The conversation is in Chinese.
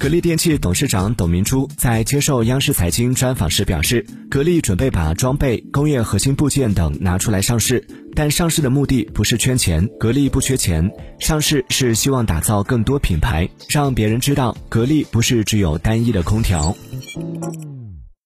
格力电器董事长董明珠在接受央视财经专访时表示格力准备把装备工业核心部件等拿出来上市但上市的目的不是圈钱格力不缺钱。上市是希望打造更多品牌让别人知道格力不是只有单一的空调。